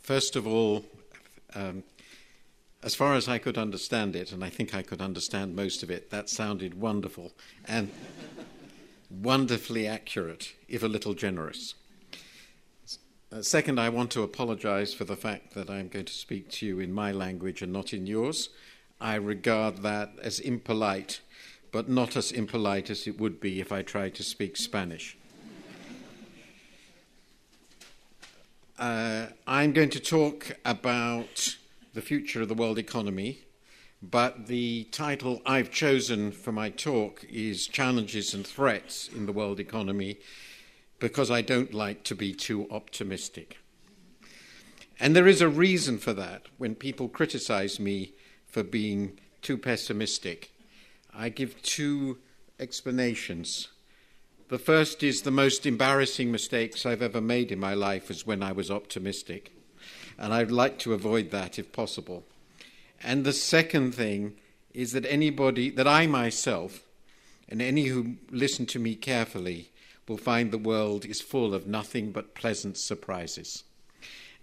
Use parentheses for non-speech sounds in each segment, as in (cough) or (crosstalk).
First of all, um, as far as I could understand it, and I think I could understand most of it, that sounded wonderful and wonderfully accurate, if a little generous. Uh, second, I want to apologize for the fact that I'm going to speak to you in my language and not in yours. I regard that as impolite, but not as impolite as it would be if I tried to speak Spanish. Uh, I'm going to talk about the future of the world economy, but the title I've chosen for my talk is Challenges and Threats in the World Economy because I don't like to be too optimistic. And there is a reason for that. When people criticize me for being too pessimistic, I give two explanations. The first is the most embarrassing mistakes I've ever made in my life was when I was optimistic. And I'd like to avoid that if possible. And the second thing is that anybody, that I myself, and any who listen to me carefully, will find the world is full of nothing but pleasant surprises.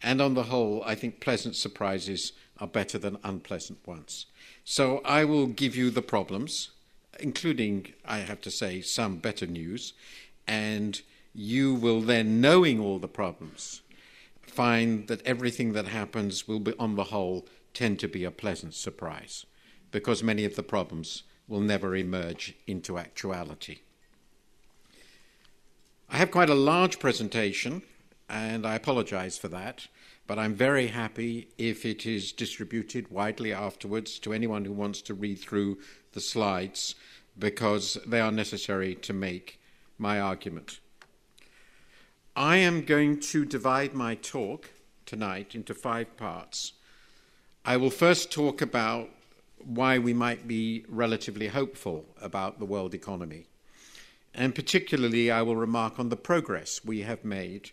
And on the whole, I think pleasant surprises are better than unpleasant ones. So I will give you the problems including, I have to say, some better news, and you will then, knowing all the problems, find that everything that happens will be, on the whole, tend to be a pleasant surprise, because many of the problems will never emerge into actuality. I have quite a large presentation, and I apologize for that, but I'm very happy if it is distributed widely afterwards to anyone who wants to read through the slides because they are necessary to make my argument. I am going to divide my talk tonight into five parts. I will first talk about why we might be relatively hopeful about the world economy. And particularly, I will remark on the progress we have made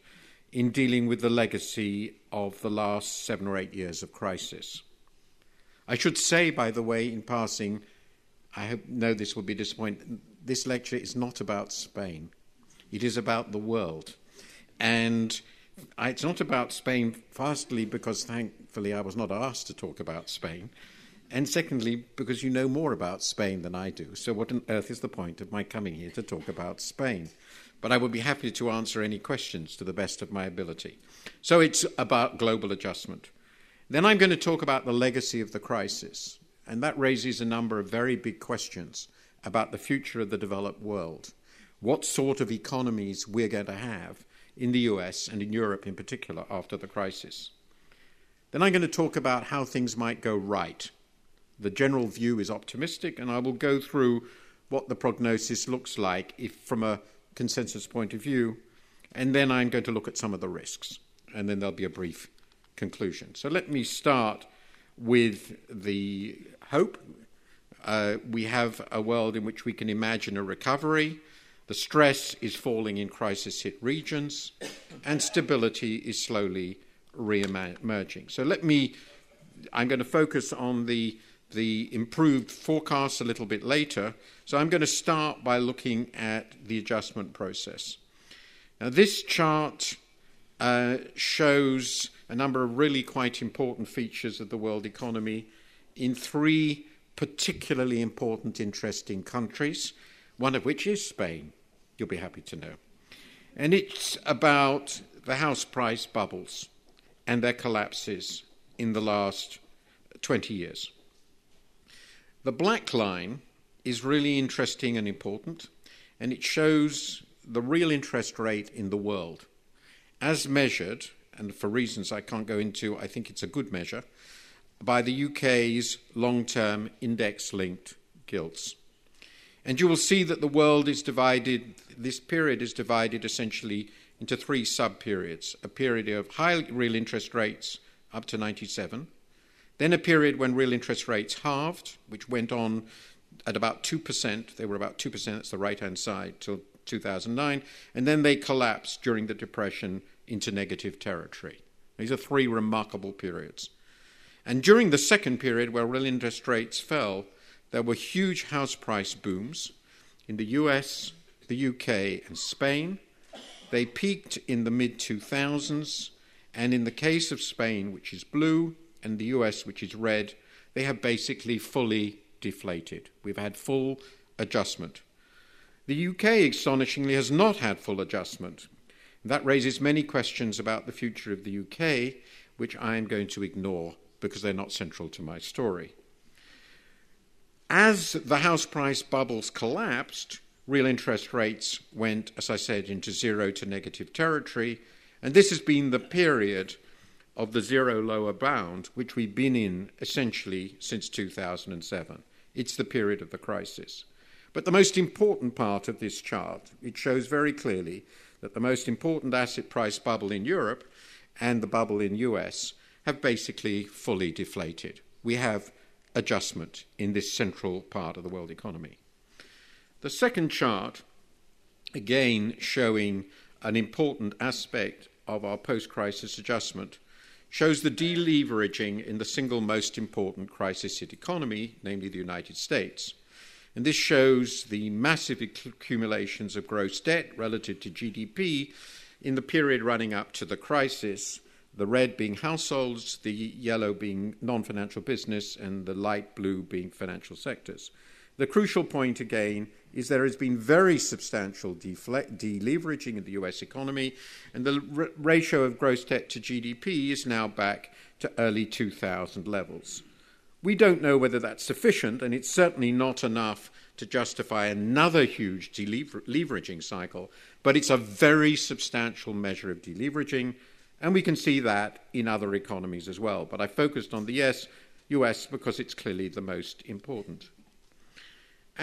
in dealing with the legacy of the last seven or eight years of crisis. I should say, by the way, in passing, I hope, know this will be disappointing. This lecture is not about Spain, it is about the world. And it's not about Spain, firstly, because thankfully I was not asked to talk about Spain. And secondly, because you know more about Spain than I do. So, what on earth is the point of my coming here to talk about Spain? But I would be happy to answer any questions to the best of my ability. So, it's about global adjustment. Then I'm going to talk about the legacy of the crisis. And that raises a number of very big questions about the future of the developed world. What sort of economies we're going to have in the US and in Europe in particular after the crisis. Then I'm going to talk about how things might go right. The general view is optimistic, and I will go through what the prognosis looks like if from a consensus point of view, and then I'm going to look at some of the risks, and then there'll be a brief conclusion. So let me start with the hope. Uh, we have a world in which we can imagine a recovery. The stress is falling in crisis hit regions, and stability is slowly re emerging. So let me, I'm going to focus on the, the improved forecasts a little bit later. So I'm going to start by looking at the adjustment process. Now, this chart uh, shows a number of really quite important features of the world economy in three particularly important, interesting countries, one of which is Spain, you'll be happy to know. And it's about the house price bubbles and their collapses in the last 20 years. The black line is really interesting and important, and it shows the real interest rate in the world as measured and for reasons I can't go into, I think it's a good measure, by the UK's long term index linked gilts. And you will see that the world is divided, this period is divided essentially into three sub periods a period of high real interest rates up to 97, then a period when real interest rates halved, which went on at about 2%, they were about 2%, that's the right hand side, till 2009, and then they collapsed during the Depression into negative territory. These are three remarkable periods. And during the second period, where real interest rates fell, there were huge house price booms in the US, the UK, and Spain. They peaked in the mid 2000s, and in the case of Spain, which is blue, and the US, which is red, they have basically fully deflated. We've had full adjustment. The UK, astonishingly, has not had full adjustment. That raises many questions about the future of the UK, which I am going to ignore because they're not central to my story. As the house price bubbles collapsed, real interest rates went, as I said, into zero to negative territory, and this has been the period of the zero lower bound, which we've been in essentially since 2007. It's the period of the crisis. But the most important part of this chart, it shows very clearly that the most important asset price bubble in Europe and the bubble in US have basically fully deflated. We have adjustment in this central part of the world economy. The second chart, again showing an important aspect of our post crisis adjustment, shows the deleveraging in the single most important crisis hit economy, namely the United States. And this shows the massive accumulations of gross debt relative to GDP in the period running up to the crisis, the red being households, the yellow being non financial business, and the light blue being financial sectors. The crucial point again is there has been very substantial deleveraging in the US economy, and the r- ratio of gross debt to GDP is now back to early 2000 levels. We don't know whether that's sufficient, and it's certainly not enough to justify another huge deleveraging cycle, but it's a very substantial measure of deleveraging, and we can see that in other economies as well. But I focused on the US, US because it's clearly the most important.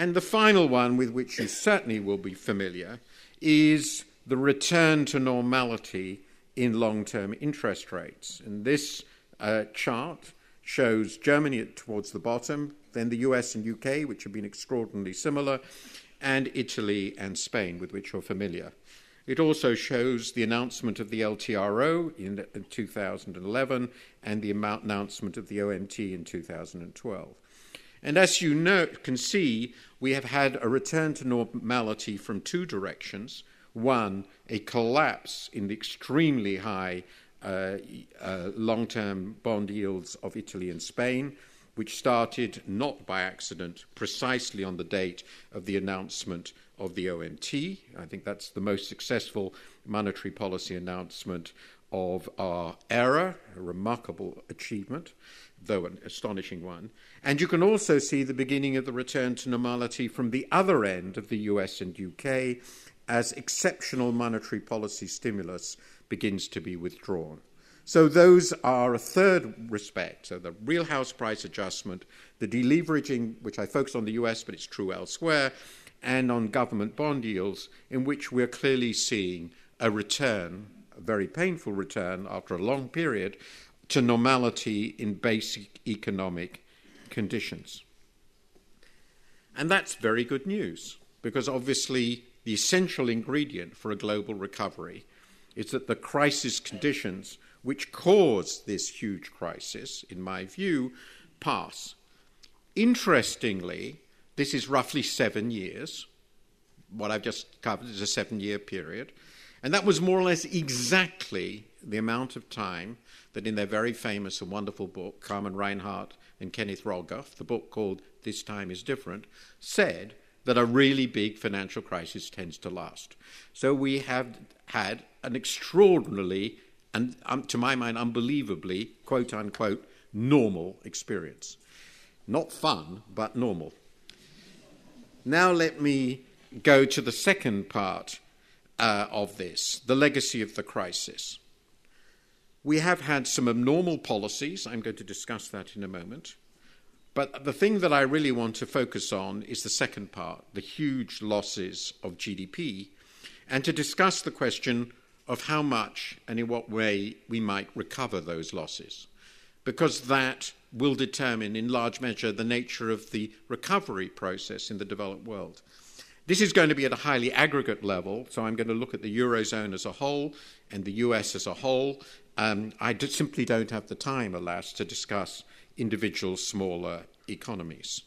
And the final one, with which you certainly will be familiar, is the return to normality in long term interest rates. And this uh, chart shows Germany towards the bottom, then the US and UK, which have been extraordinarily similar, and Italy and Spain, with which you're familiar. It also shows the announcement of the LTRO in 2011 and the announcement of the OMT in 2012. And as you know, can see, we have had a return to normality from two directions. One, a collapse in the extremely high uh, uh, long term bond yields of Italy and Spain, which started not by accident, precisely on the date of the announcement of the OMT. I think that's the most successful monetary policy announcement of our era, a remarkable achievement though an astonishing one. And you can also see the beginning of the return to normality from the other end of the US and UK as exceptional monetary policy stimulus begins to be withdrawn. So, those are a third respect. So, the real house price adjustment, the deleveraging, which I focus on the US, but it's true elsewhere, and on government bond yields, in which we're clearly seeing a return, a very painful return after a long period to normality in basic economic conditions. And that's very good news because obviously the essential ingredient for a global recovery is that the crisis conditions which caused this huge crisis, in my view, pass. Interestingly, this is roughly seven years. What I've just covered is a seven year period. And that was more or less exactly the amount of time that in their very famous and wonderful book, Carmen Reinhart and Kenneth Rogoff, the book called This Time is Different, said that a really big financial crisis tends to last. So we have had an extraordinarily, and um, to my mind, unbelievably, quote unquote, normal experience. Not fun, but normal. Now let me go to the second part uh, of this the legacy of the crisis. We have had some abnormal policies. I'm going to discuss that in a moment. But the thing that I really want to focus on is the second part the huge losses of GDP, and to discuss the question of how much and in what way we might recover those losses. Because that will determine, in large measure, the nature of the recovery process in the developed world. This is going to be at a highly aggregate level, so I'm going to look at the Eurozone as a whole and the US as a whole, um, I simply don't have the time, alas, to discuss individual smaller economies.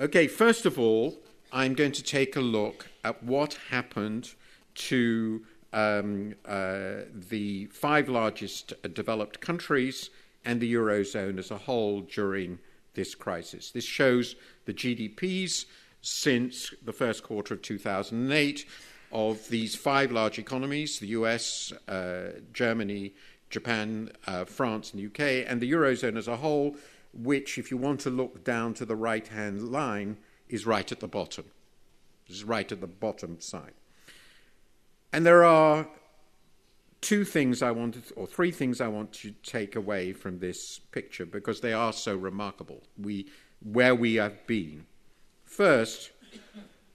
Okay, first of all, I'm going to take a look at what happened to um, uh, the five largest developed countries and the Eurozone as a whole during this crisis. This shows the GDPs since the first quarter of 2008 of these five large economies the US, uh, Germany, Japan, uh, France, and the UK, and the Eurozone as a whole, which, if you want to look down to the right hand line, is right at the bottom. This is right at the bottom side. And there are two things I want, or three things I want to take away from this picture because they are so remarkable. We, where we have been. First,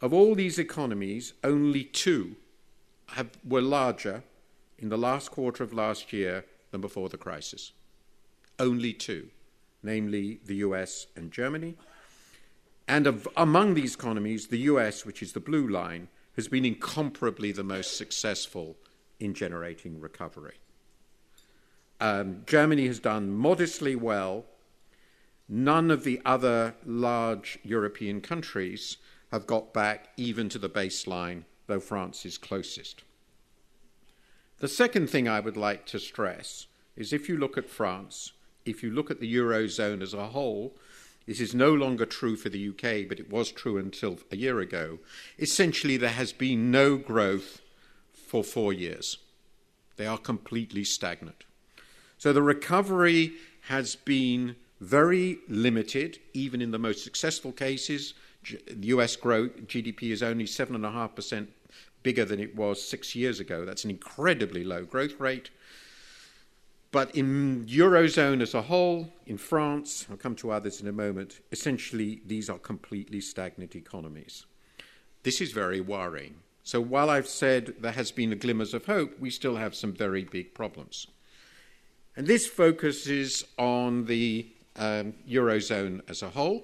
of all these economies, only two have, were larger in the last quarter of last year than before the crisis. Only two, namely the US and Germany. And of, among these economies, the US, which is the blue line, has been incomparably the most successful in generating recovery. Um, Germany has done modestly well. None of the other large European countries have got back even to the baseline, though France is closest. The second thing I would like to stress is if you look at France, if you look at the Eurozone as a whole, this is no longer true for the UK, but it was true until a year ago. Essentially, there has been no growth for four years. They are completely stagnant. So the recovery has been very limited, even in the most successful cases. US growth, GDP is only 7.5% bigger than it was six years ago. That's an incredibly low growth rate. But in Eurozone as a whole, in France, I'll come to others in a moment, essentially these are completely stagnant economies. This is very worrying. So while I've said there has been glimmers of hope, we still have some very big problems. And this focuses on the um, Eurozone as a whole.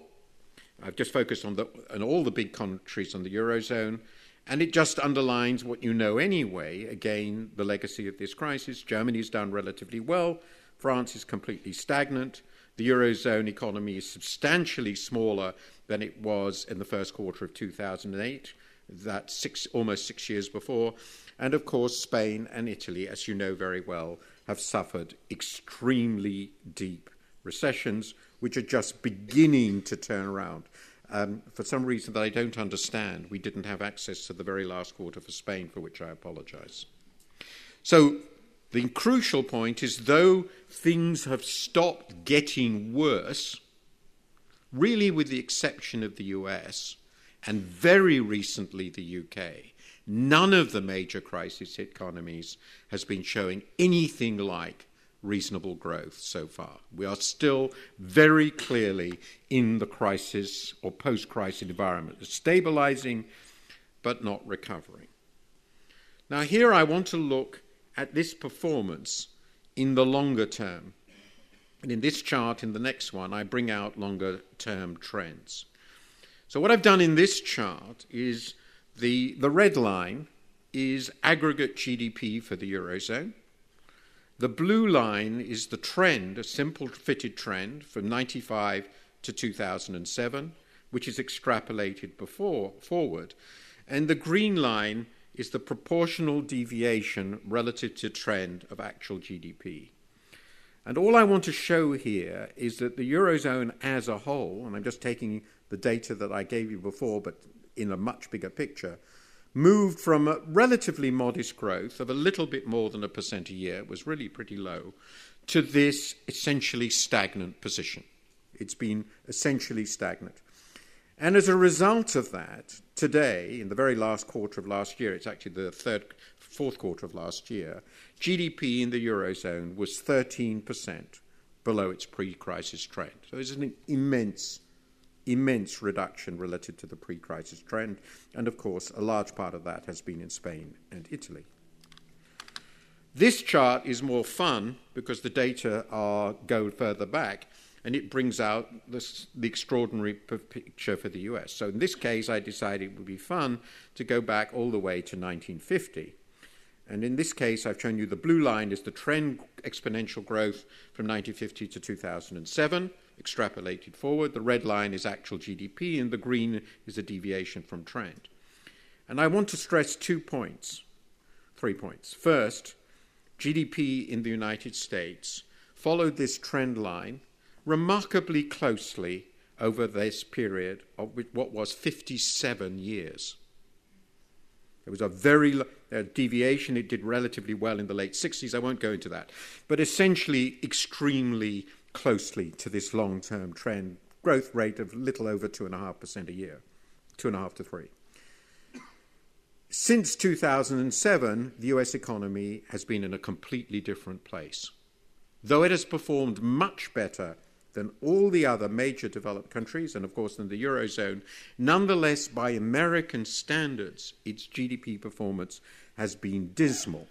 I've just focused on, the, on all the big countries on the Eurozone. And it just underlines what you know anyway. Again, the legacy of this crisis. Germany's done relatively well. France is completely stagnant. The Eurozone economy is substantially smaller than it was in the first quarter of 2008, that six, almost six years before. And of course, Spain and Italy, as you know very well, have suffered extremely deep recessions, which are just beginning to turn around. Um, for some reason that I don't understand, we didn't have access to the very last quarter for Spain, for which I apologize. So, the crucial point is though things have stopped getting worse, really with the exception of the US and very recently the UK, none of the major crisis economies has been showing anything like reasonable growth so far. We are still very clearly in the crisis or post crisis environment, stabilizing but not recovering. Now, here I want to look at this performance in the longer term. And in this chart, in the next one, I bring out longer term trends. So, what I've done in this chart is the, the red line is aggregate GDP for the Eurozone. The blue line is the trend, a simple fitted trend from 95 to 2007, which is extrapolated before forward. And the green line is the proportional deviation relative to trend of actual GDP. And all I want to show here is that the Eurozone as a whole, and I'm just taking the data that I gave you before, but in a much bigger picture, moved from a relatively modest growth of a little bit more than a percent a year, it was really pretty low, to this essentially stagnant position. It's been essentially stagnant. And as a result of that, today, in the very last quarter of last year, it's actually the third, fourth quarter of last year, GDP in the Eurozone was 13% below its pre crisis trend. So it's an immense immense reduction relative to the pre crisis trend. And of course, a large part of that has been in Spain and Italy. This chart is more fun because the data are, go further back and it brings out this, the extraordinary picture for the US. So in this case, I decided it would be fun to go back all the way to 1950. And in this case, I've shown you the blue line is the trend exponential growth from 1950 to 2007 extrapolated forward. The red line is actual GDP, and the green is a deviation from trend. And I want to stress two points, three points. First, GDP in the United States followed this trend line remarkably closely over this period of what was 57 years. There was a very deviation. It did relatively well in the late 60s. I won't go into that. But essentially, extremely closely to this long term trend growth rate of little over 2.5% a year, 2.5 to 3. Since 2007, the US economy has been in a completely different place. Though it has performed much better than all the other major developed countries, and of course than the Eurozone, nonetheless, by American standards, its GDP performance has been dismal.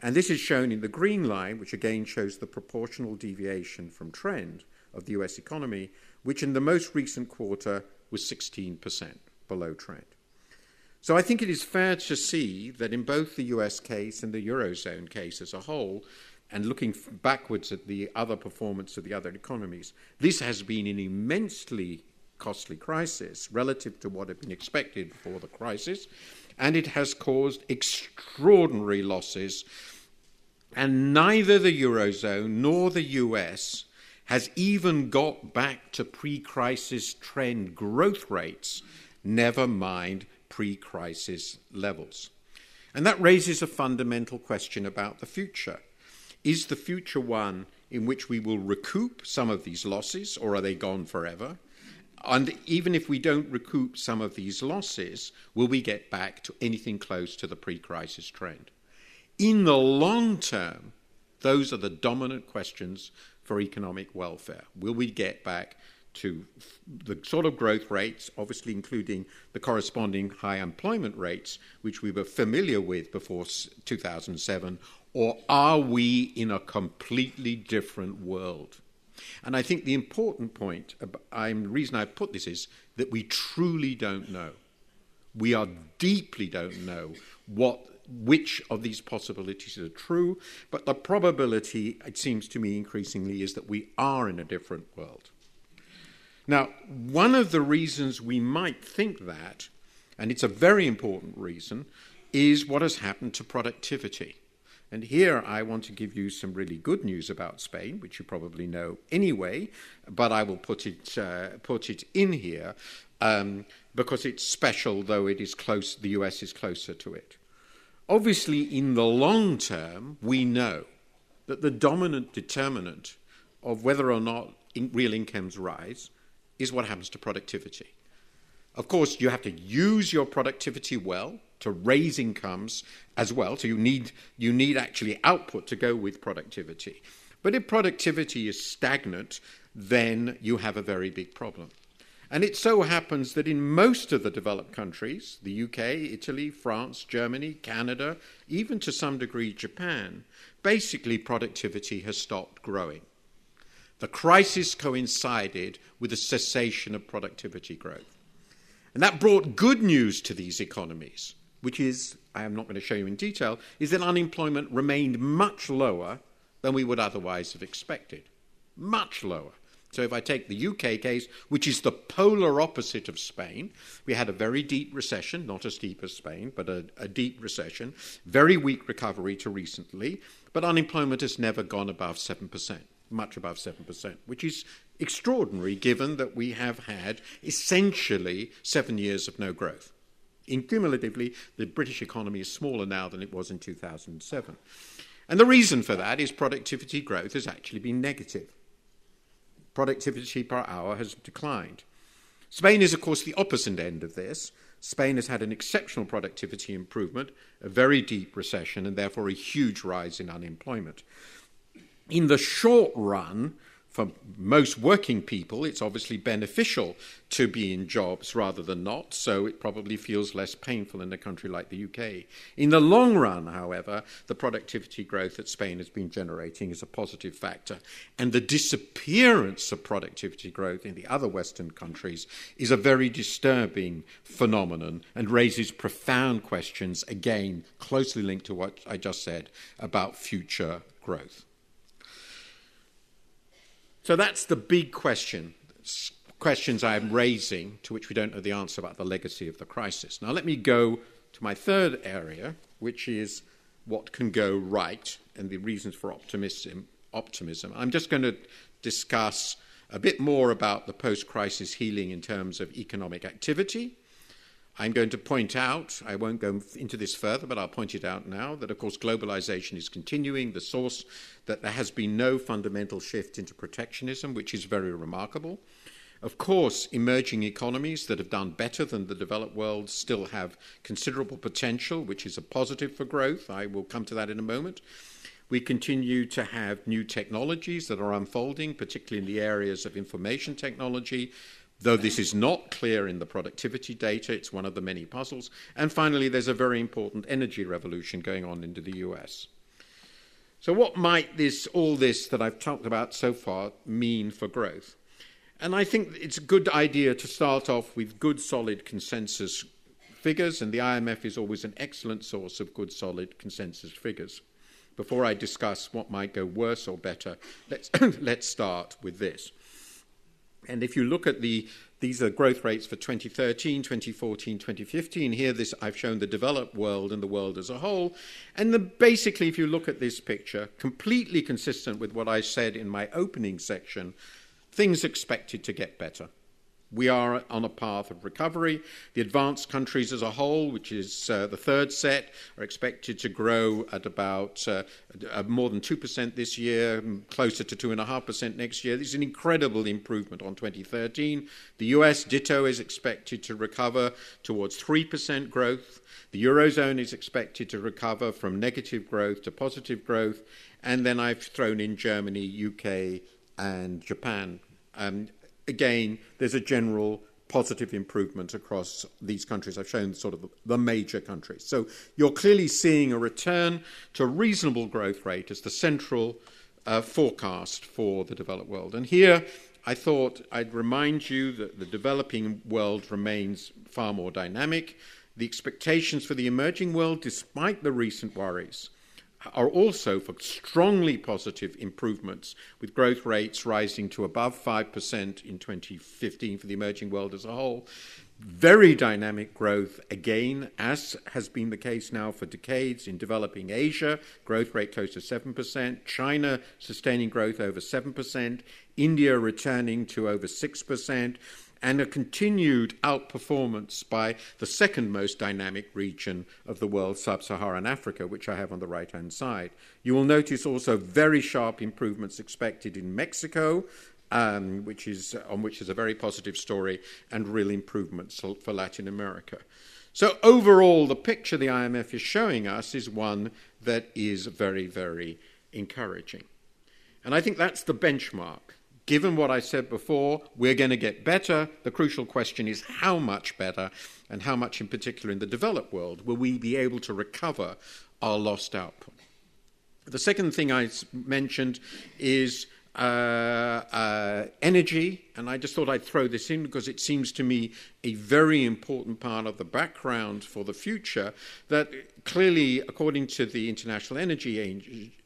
And this is shown in the green line, which again shows the proportional deviation from trend of the US economy, which in the most recent quarter was 16% below trend. So I think it is fair to see that in both the US case and the Eurozone case as a whole, and looking backwards at the other performance of the other economies, this has been an immensely costly crisis relative to what had been expected before the crisis, and it has caused extraordinary losses. And neither the Eurozone nor the US has even got back to pre crisis trend growth rates, never mind pre crisis levels. And that raises a fundamental question about the future. Is the future one in which we will recoup some of these losses, or are they gone forever? And even if we don't recoup some of these losses, will we get back to anything close to the pre crisis trend? In the long term, those are the dominant questions for economic welfare. Will we get back to the sort of growth rates, obviously including the corresponding high employment rates, which we were familiar with before 2007, or are we in a completely different world? And I think the important point, the reason I put this is that we truly don't know. We are deeply don't know what which of these possibilities are true, but the probability, it seems to me increasingly, is that we are in a different world. Now, one of the reasons we might think that, and it's a very important reason, is what has happened to productivity. And here I want to give you some really good news about Spain, which you probably know anyway, but I will put it, uh, put it in here um, because it's special, though it is close, the US is closer to it. Obviously, in the long term, we know that the dominant determinant of whether or not in real incomes rise is what happens to productivity. Of course, you have to use your productivity well to raise incomes as well. So you need you need actually output to go with productivity. But if productivity is stagnant, then you have a very big problem. And it so happens that in most of the developed countries, the UK, Italy, France, Germany, Canada, even to some degree Japan, basically productivity has stopped growing. The crisis coincided with the cessation of productivity growth. And that brought good news to these economies, which is, I am not going to show you in detail, is that unemployment remained much lower than we would otherwise have expected. Much lower. So if I take the UK case, which is the polar opposite of Spain, we had a very deep recession, not as deep as Spain, but a, a, deep recession, very weak recovery to recently, but unemployment has never gone above 7% much above 7%, which is extraordinary given that we have had essentially seven years of no growth. In cumulatively, the British economy is smaller now than it was in 2007. And the reason for that is productivity growth has actually been negative. Productivity per hour has declined. Spain is, of course, the opposite end of this. Spain has had an exceptional productivity improvement, a very deep recession, and therefore a huge rise in unemployment in the short run, for most working people, it's obviously beneficial to be in jobs rather than not, so it probably feels less painful in a country like the UK. In the long run, however, the productivity growth that Spain has been generating is a positive factor, and the disappearance of productivity growth in the other Western countries is a very disturbing phenomenon and raises profound questions, again, closely linked to what I just said about future growth. So that's the big question. Questions I'm raising to which we don't know the answer about the legacy of the crisis. Now, let me go to my third area, which is what can go right and the reasons for optimism. optimism. I'm just going to discuss a bit more about the post crisis healing in terms of economic activity. I'm going to point out, I won't go into this further, but I'll point it out now, that of course globalization is continuing, the source that there has been no fundamental shift into protectionism, which is very remarkable. Of course, emerging economies that have done better than the developed world still have considerable potential, which is a positive for growth. I will come to that in a moment. We continue to have new technologies that are unfolding, particularly in the areas of information technology, though this is not clear in the productivity data. It's one of the many puzzles. And finally, there's a very important energy revolution going on into the US. So, what might this, all this that I've talked about so far mean for growth? And I think it's a good idea to start off with good, solid consensus figures, and the IMF is always an excellent source of good, solid consensus figures. Before I discuss what might go worse or better, let's, (coughs) let's start with this. And if you look at the these are growth rates for 2013, 2014, 2015. Here, this I've shown the developed world and the world as a whole. And the, basically, if you look at this picture, completely consistent with what I said in my opening section, things expected to get better. We are on a path of recovery. The advanced countries as a whole, which is uh, the third set, are expected to grow at about uh, uh, more than 2% this year, closer to 2.5% next year. This is an incredible improvement on 2013. The US, ditto, is expected to recover towards 3% growth. The Eurozone is expected to recover from negative growth to positive growth. And then I've thrown in Germany, UK, and Japan. Um, again, there's a general positive improvement across these countries. I've shown sort of the major countries. So you're clearly seeing a return to reasonable growth rate as the central uh, forecast for the developed world. And here, I thought I'd remind you that the developing world remains far more dynamic. The expectations for the emerging world, despite the recent worries, are also for strongly positive improvements, with growth rates rising to above 5% in 2015 for the emerging world as a whole. Very dynamic growth, again, as has been the case now for decades in developing Asia, growth rate close to 7%, China sustaining growth over 7%, India returning to over 6% and a continued outperformance by the second most dynamic region of the world, sub Saharan Africa, which I have on the right hand side. You will notice also very sharp improvements expected in Mexico. Um, which is on which is a very positive story, and real improvements for Latin America. So overall, the picture the IMF is showing us is one that is very, very encouraging, and I think that's the benchmark given what I said before, we're going to get better. The crucial question is how much better, and how much in particular in the developed world will we be able to recover our lost output. The second thing I mentioned is uh, uh, energy, and I just thought I'd throw this in because it seems to me a very important part of the background for the future. That clearly, according to the International Energy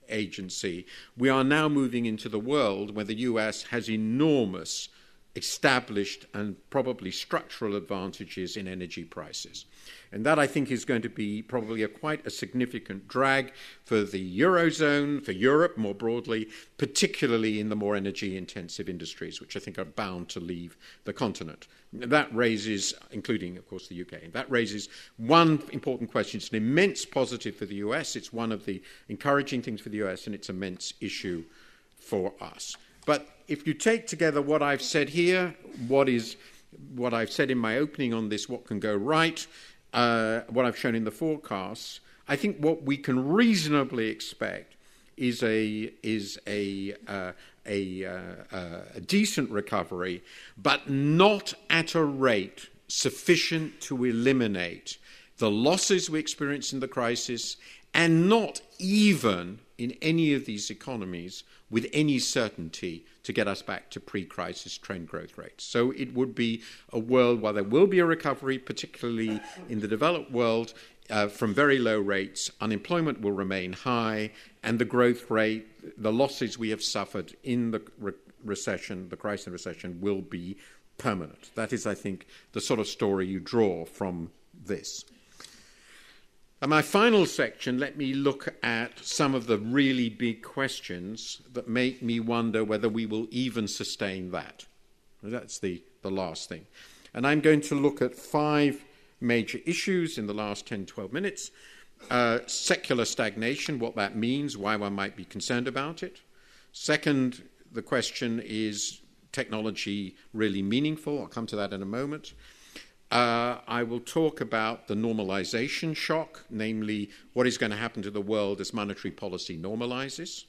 agency, we are now moving into the world where the US has enormous established and probably structural advantages in energy prices. And that, I think, is going to be probably a quite a significant drag for the Eurozone, for Europe more broadly, particularly in the more energy intensive industries, which I think are bound to leave the continent. That raises, including, of course, the UK, that raises one important question. It's an immense positive for the US, it's one of the encouraging things for the US, and it's an immense issue for us. But if you take together what I've said here, what is what I've said in my opening on this, what can go right, uh, what I've shown in the forecasts, I think what we can reasonably expect is a is a uh, a, uh, a decent recovery, but not at a rate sufficient to eliminate the losses we experienced in the crisis, and not even in any of these economies with any certainty to get us back to pre crisis trend growth rates. So it would be a world where there will be a recovery, particularly in the developed world. Uh, from very low rates, unemployment will remain high, and the growth rate, the losses we have suffered in the re- recession, the crisis and recession, will be permanent. That is, I think, the sort of story you draw from this. In my final section, let me look at some of the really big questions that make me wonder whether we will even sustain that. That's the, the last thing. And I'm going to look at five major issues in the last 10, 12 minutes. Uh, secular stagnation, what that means, why one might be concerned about it. Second, the question is technology really meaningful? I'll come to that in a moment. Uh, I will talk about the normalization shock, namely what is going to happen to the world as monetary policy normalizes,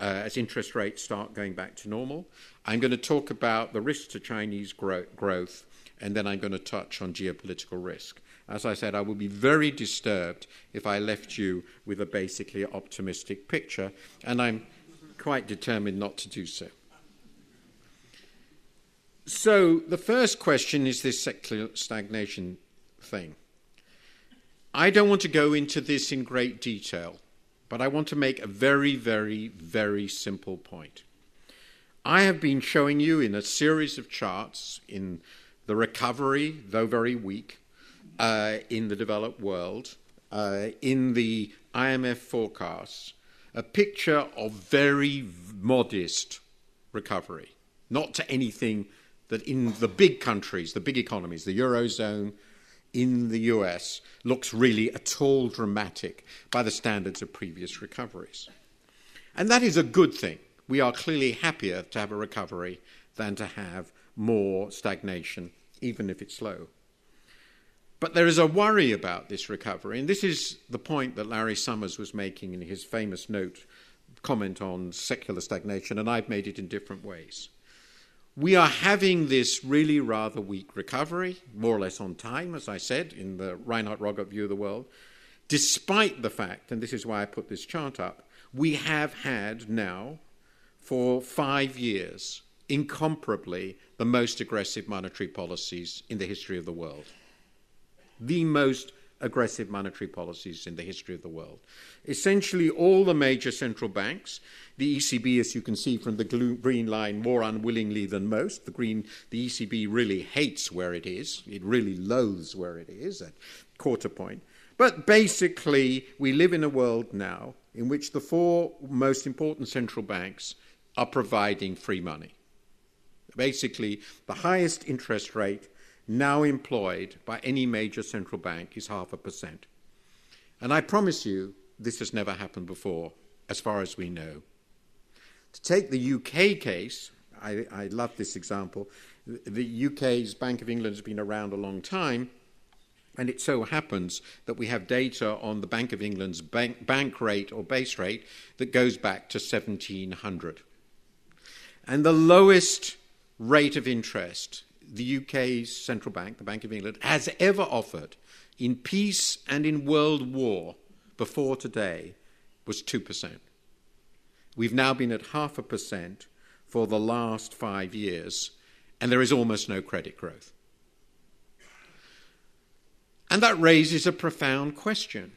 uh, as interest rates start going back to normal. I'm going to talk about the risks to Chinese gro- growth, and then I'm going to touch on geopolitical risk. As I said, I would be very disturbed if I left you with a basically optimistic picture, and I'm quite determined not to do so. So the first question is this secular stagnation thing. I don't want to go into this in great detail, but I want to make a very, very, very simple point. I have been showing you in a series of charts in the recovery, though very weak, uh, in the developed world, uh, in the IMF forecasts, a picture of very modest recovery, not to anything that in the big countries, the big economies, the Eurozone, in the US, looks really at all dramatic by the standards of previous recoveries. And that is a good thing. We are clearly happier to have a recovery than to have more stagnation, even if it's slow. But there is a worry about this recovery, and this is the point that Larry Summers was making in his famous note comment on secular stagnation, and I've made it in different ways we are having this really rather weak recovery, more or less on time, as I said, in the Reinhart Rogoff view of the world, despite the fact, and this is why I put this chart up, we have had now for five years incomparably the most aggressive monetary policies in the history of the world. The most aggressive monetary policies in the history of the world. Essentially, all the major central banks, the ECB, as you can see from the green line, more unwillingly than most. The green, the ECB really hates where it is. It really loathes where it is at quarter point. But basically, we live in a world now in which the four most important central banks are providing free money. Basically, the highest interest rate now employed by any major central bank is half a percent. And I promise you, this has never happened before, as far as we know. To take the UK case, I, I love this example. The UK's Bank of England has been around a long time, and it so happens that we have data on the Bank of England's bank, bank rate or base rate that goes back to 1700. And the lowest rate of interest the UK's central bank, the Bank of England, has ever offered in peace and in world war before today was 2%. We've now been at half a percent for the last five years, and there is almost no credit growth. And that raises a profound question,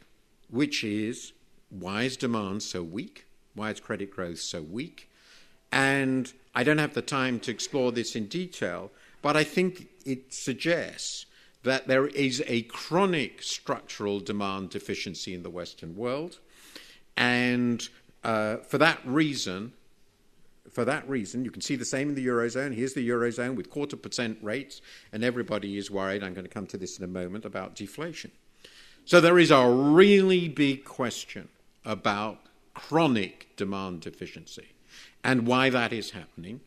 which is why is demand so weak? Why is credit growth so weak? And I don't have the time to explore this in detail, but I think it suggests that there is a chronic structural demand deficiency in the Western world. And uh, for that reason, for that reason, you can see the same in the Eurozone. Here's the Eurozone with quarter percent rates, and everybody is worried. I'm going to come to this in a moment about deflation. So there is a really big question about chronic demand deficiency and why that is happening.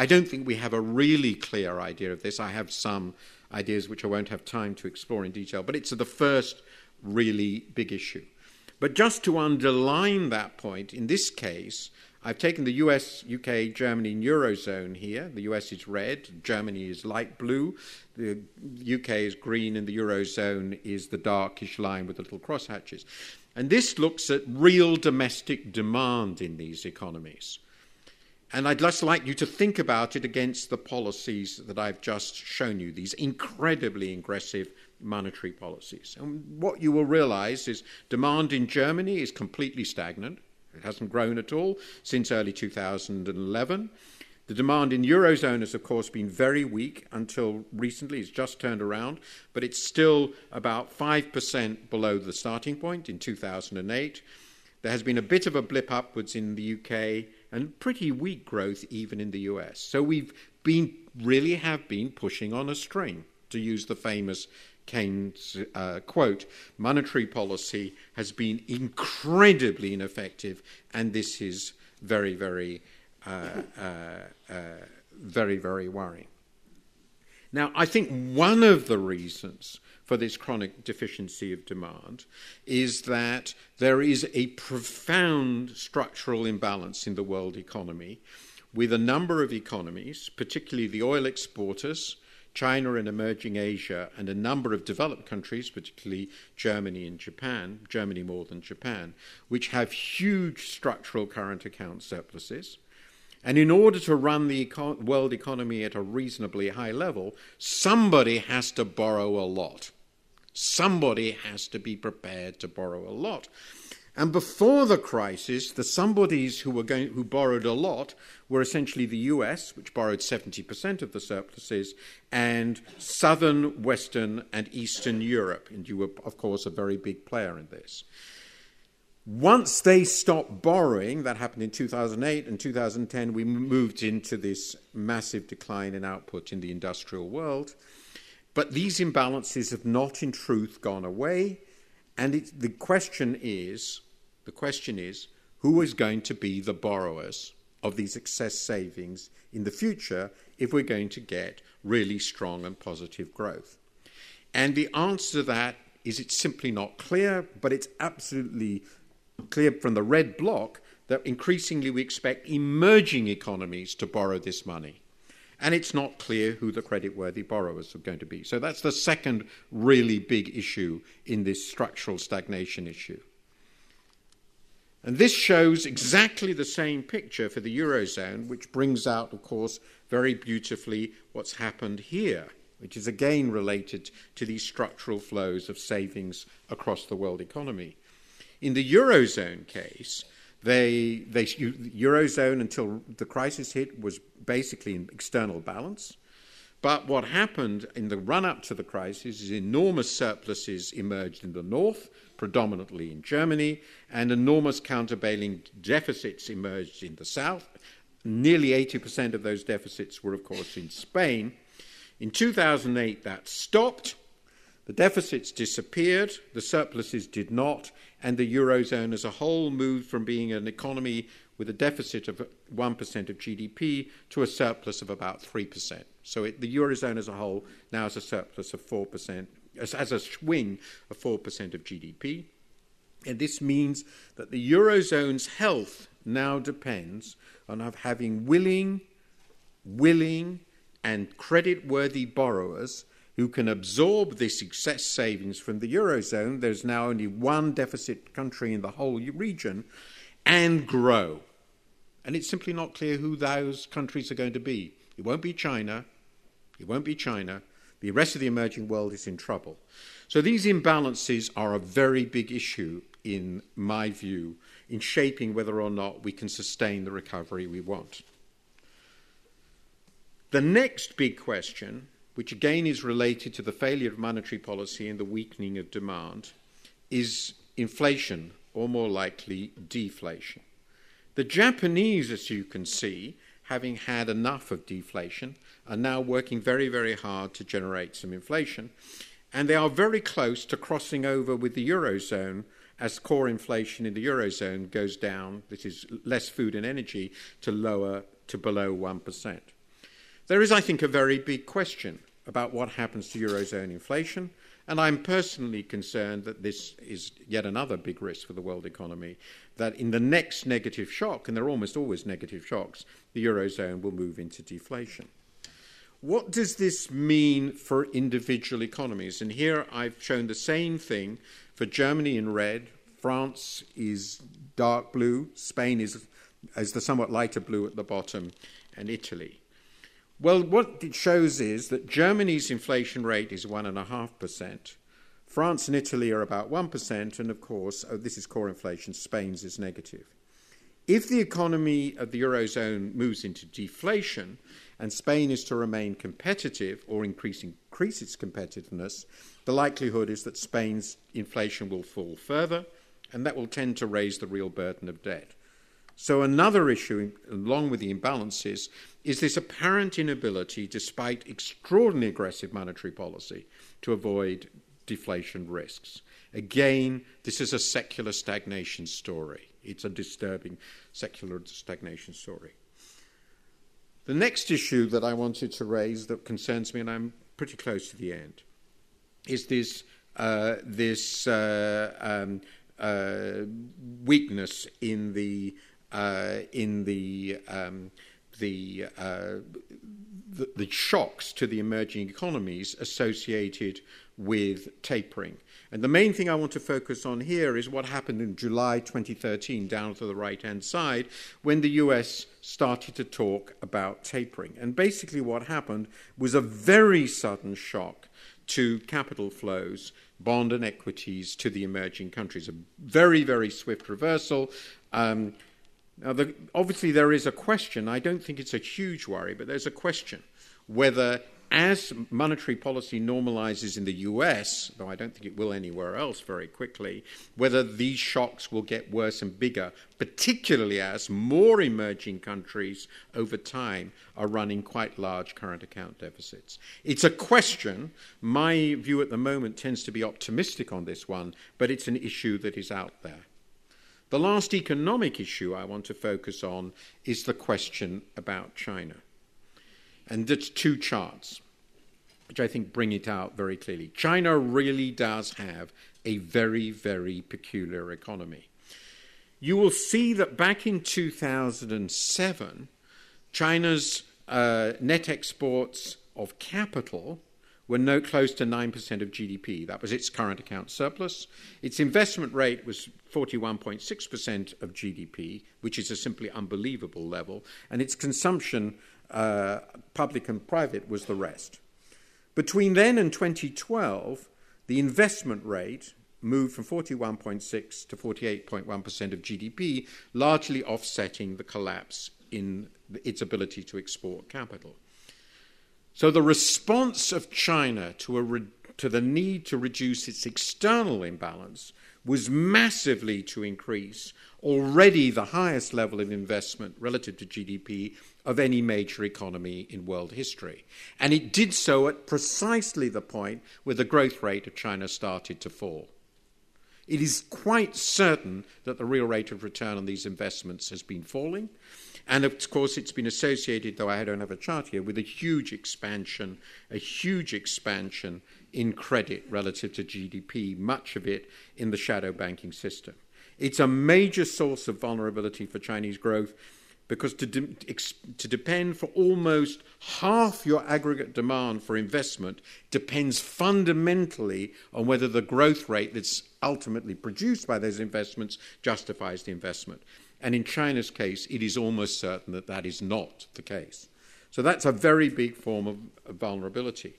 I don't think we have a really clear idea of this. I have some ideas which I won't have time to explore in detail, but it's the first really big issue. But just to underline that point, in this case, I've taken the US, UK, Germany, and Eurozone here. The US is red, Germany is light blue, the UK is green, and the Eurozone is the darkish line with the little crosshatches. And this looks at real domestic demand in these economies. And I'd just like you to think about it against the policies that I've just shown you, these incredibly aggressive monetary policies. And what you will realize is demand in Germany is completely stagnant. It hasn't grown at all since early 2011. The demand in Eurozone has, of course, been very weak until recently. It's just turned around, but it's still about 5% below the starting point in 2008. There has been a bit of a blip upwards in the UK and pretty weak growth even in the US. So we've been really have been pushing on a string, to use the famous Keynes uh, quote. Monetary policy has been incredibly ineffective, and this is very, very uh, uh, uh, very, very worrying. Now, I think one of the reasons for this chronic deficiency of demand is that there is a profound structural imbalance in the world economy, with a number of economies, particularly the oil exporters, China and emerging Asia, and a number of developed countries, particularly Germany and Japan, Germany more than Japan, which have huge structural current account surpluses and in order to run the econ- world economy at a reasonably high level, somebody has to borrow a lot. Somebody has to be prepared to borrow a lot. And before the crisis, the somebodies who were going, who borrowed a lot were essentially the US, which borrowed 70% of the surpluses, and southern, western, and eastern Europe. And you were, of course, a very big player in this. Once they stopped borrowing, that happened in 2008 and 2010, we moved into this massive decline in output in the industrial world. But these imbalances have not, in truth, gone away. And it, the question is, the question is, who is going to be the borrowers of these excess savings in the future if we're going to get really strong and positive growth? And the answer to that is it's simply not clear, but it's absolutely clear from the red block that increasingly we expect emerging economies to borrow this money. And it's not clear who the creditworthy borrowers are going to be. So that's the second really big issue in this structural stagnation issue. And this shows exactly the same picture for the Eurozone, which brings out, of course, very beautifully what's happened here, which is again related to these structural flows of savings across the world economy. In the Eurozone case, they, they, Eurozone until the crisis hit was basically in external balance. But what happened in the run up to the crisis is enormous surpluses emerged in the north, predominantly in Germany, and enormous countervailing deficits emerged in the south. Nearly 80% of those deficits were, of course, in Spain. In 2008, that stopped. The deficits disappeared, the surpluses did not, and the Eurozone as a whole moved from being an economy with a deficit of 1% of GDP to a surplus of about 3%. So it, the Eurozone as a whole now has a surplus of 4%, has a swing of 4% of GDP. And this means that the Eurozone's health now depends on having willing, willing, and credit worthy borrowers who can absorb this excess savings from the Eurozone, there's now only one deficit country in the whole region, and grow. And it's simply not clear who those countries are going to be. It won't be China. It won't be China. The rest of the emerging world is in trouble. So these imbalances are a very big issue, in my view, in shaping whether or not we can sustain the recovery we want. The next big question which again is related to the failure of monetary policy and the weakening of demand, is inflation, or more likely, deflation. The Japanese, as you can see, having had enough of deflation, are now working very, very hard to generate some inflation. And they are very close to crossing over with the Eurozone as core inflation in the Eurozone goes down, this is less food and energy, to lower to below 1%. There is, I think, a very big question about what happens to Eurozone inflation, and I'm personally concerned that this is yet another big risk for the world economy, that in the next negative shock, and there are almost always negative shocks, the Eurozone will move into deflation. What does this mean for individual economies? And here I've shown the same thing for Germany in red, France is dark blue, Spain is, is the somewhat lighter blue at the bottom, and Italy. Well, what it shows is that Germany's inflation rate is 1.5%. France and Italy are about 1%, and of course, oh, this is core inflation, Spain's is negative. If the economy of the Eurozone moves into deflation and Spain is to remain competitive or increase, increase its competitiveness, the likelihood is that Spain's inflation will fall further and that will tend to raise the real burden of debt. So, another issue, along with the imbalances, is this apparent inability, despite extraordinarily aggressive monetary policy, to avoid deflation risks. Again, this is a secular stagnation story. It's a disturbing secular stagnation story. The next issue that I wanted to raise that concerns me, and I'm pretty close to the end, is this, uh, this uh, um, uh, weakness in the in the um, the, uh, the, the shocks to the emerging economies associated with tapering. And the main thing I want to focus on here is what happened in July 2013, down to the right hand side, when the US started to talk about tapering. And basically, what happened was a very sudden shock to capital flows, bond and equities to the emerging countries. A very, very swift reversal. Um, now, the, obviously, there is a question. I don't think it's a huge worry, but there's a question whether, as monetary policy normalizes in the US, though I don't think it will anywhere else very quickly, whether these shocks will get worse and bigger, particularly as more emerging countries over time are running quite large current account deficits. It's a question. My view at the moment tends to be optimistic on this one, but it's an issue that is out there. The last economic issue I want to focus on is the question about China. And it's two charts, which I think bring it out very clearly. China really does have a very, very peculiar economy. You will see that back in 2007, China's uh, net exports of capital were no close to 9% of GDP. That was its current account surplus. Its investment rate was 41.6% of GDP, which is a simply unbelievable level, and its consumption, uh, public and private, was the rest. Between then and 2012, the investment rate moved from 41.6 to 48.1% of GDP, largely offsetting the collapse in its ability to export capital. So the response of China to, re- to the need to reduce its external imbalance was massively to increase already the highest level of investment relative to GDP of any major economy in world history. And it did so at precisely the point where the growth rate of China started to fall. It is quite certain that the real rate of return on these investments has been falling. And of course, it's been associated, though I don't have a chart here, with a huge expansion, a huge expansion in credit relative to GDP, much of it in the shadow banking system. It's a major source of vulnerability for Chinese growth because to, de- to, depend for almost half your aggregate demand for investment depends fundamentally on whether the growth rate that's ultimately produced by those investments justifies the investment. And in China's case, it is almost certain that that is not the case. So that's a very big form of, of vulnerability.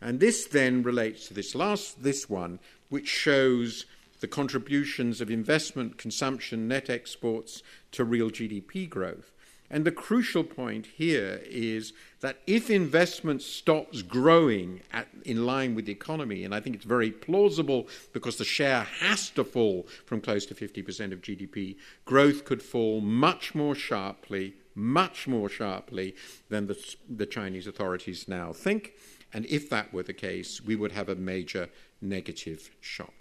And this then relates to this last, this one, which shows the contributions of investment, consumption, net exports to real GDP growth. And the crucial point here is that if investment stops growing at, in line with the economy, and I think it's very plausible because the share has to fall from close to 50% of GDP, growth could fall much more sharply, much more sharply than the, the Chinese authorities now think. And if that were the case, we would have a major negative shock.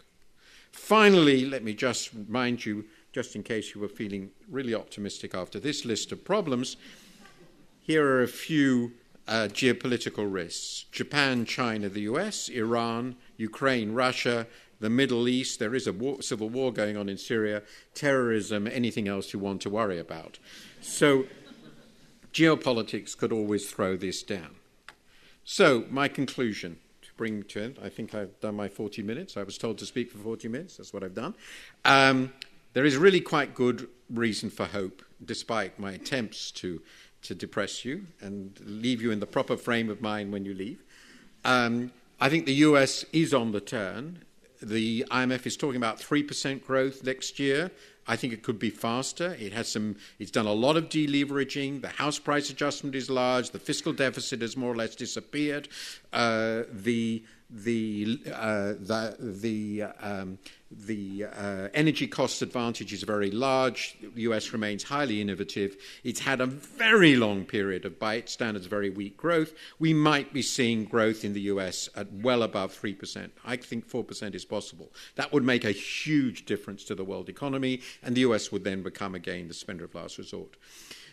Finally, let me just remind you just in case you were feeling really optimistic after this list of problems, here are a few uh, geopolitical risks Japan, China, the US, Iran, Ukraine, Russia, the Middle East, there is a war, civil war going on in Syria, terrorism, anything else you want to worry about. So, geopolitics could always throw this down. So, my conclusion to bring to it, I think I've done my 40 minutes. I was told to speak for 40 minutes, that's what I've done. Um, there is really quite good reason for hope, despite my attempts to, to depress you and leave you in the proper frame of mind when you leave. Um, I think the US is on the turn. the IMF is talking about 3% growth next year. I think it could be faster. It has some. It's done a lot of deleveraging. The house price adjustment is large. The fiscal deficit has more or less disappeared. Uh, the the uh, the the, um, the uh, energy cost advantage is very large. The US remains highly innovative. It's had a very long period of, by its standards, very weak growth. We might be seeing growth in the US at well above 3%. I think 4% is possible. That would make a huge difference to the world economy, and the US would then become again the spender of last resort.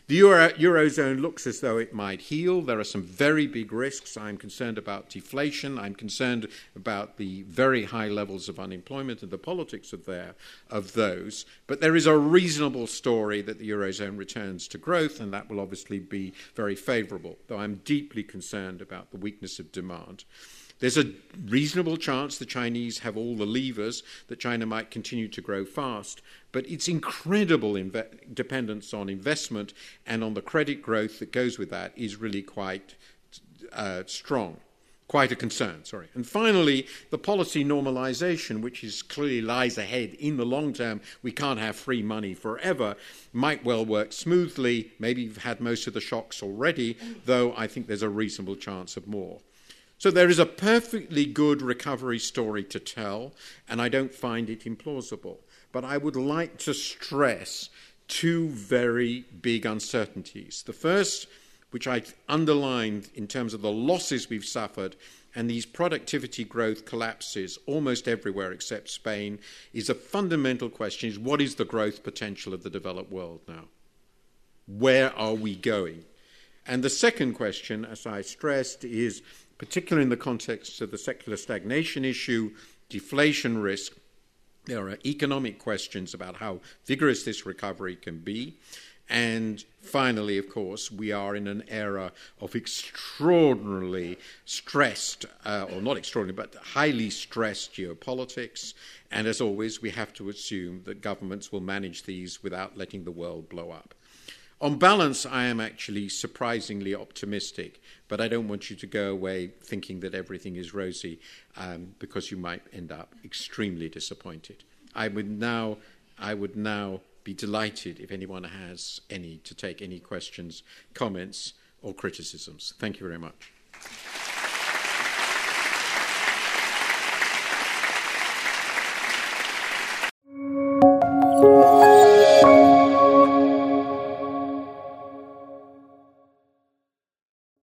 The Euro- Eurozone looks as though it might heal. There are some very big risks. I'm concerned about deflation. I'm concerned about the very high levels of unemployment and the politics of, there, of those. But there is a reasonable story that the Eurozone returns to growth, and that will obviously be very favourable, though I'm deeply concerned about the weakness of demand. There's a reasonable chance the Chinese have all the levers that China might continue to grow fast, but its incredible inve- dependence on investment and on the credit growth that goes with that is really quite uh, strong. Quite a concern, sorry. And finally, the policy normalization, which is clearly lies ahead in the long term. We can't have free money forever, might well work smoothly. Maybe you've had most of the shocks already, though I think there's a reasonable chance of more. So there is a perfectly good recovery story to tell, and I don't find it implausible. But I would like to stress two very big uncertainties. The first, which I underlined in terms of the losses we've suffered and these productivity growth collapses almost everywhere except Spain, is a fundamental question is what is the growth potential of the developed world now? Where are we going? And the second question, as I stressed, is particularly in the context of the secular stagnation issue, deflation risk. There are economic questions about how vigorous this recovery can be. And finally, of course, we are in an era of extraordinarily stressed, uh, or not extraordinary, but highly stressed geopolitics. And as always, we have to assume that governments will manage these without letting the world blow up. On balance, I am actually surprisingly optimistic, but I don't want you to go away thinking that everything is rosy um, because you might end up extremely disappointed. I would now, I would now be delighted if anyone has any to take any questions, comments, or criticisms. Thank you very much.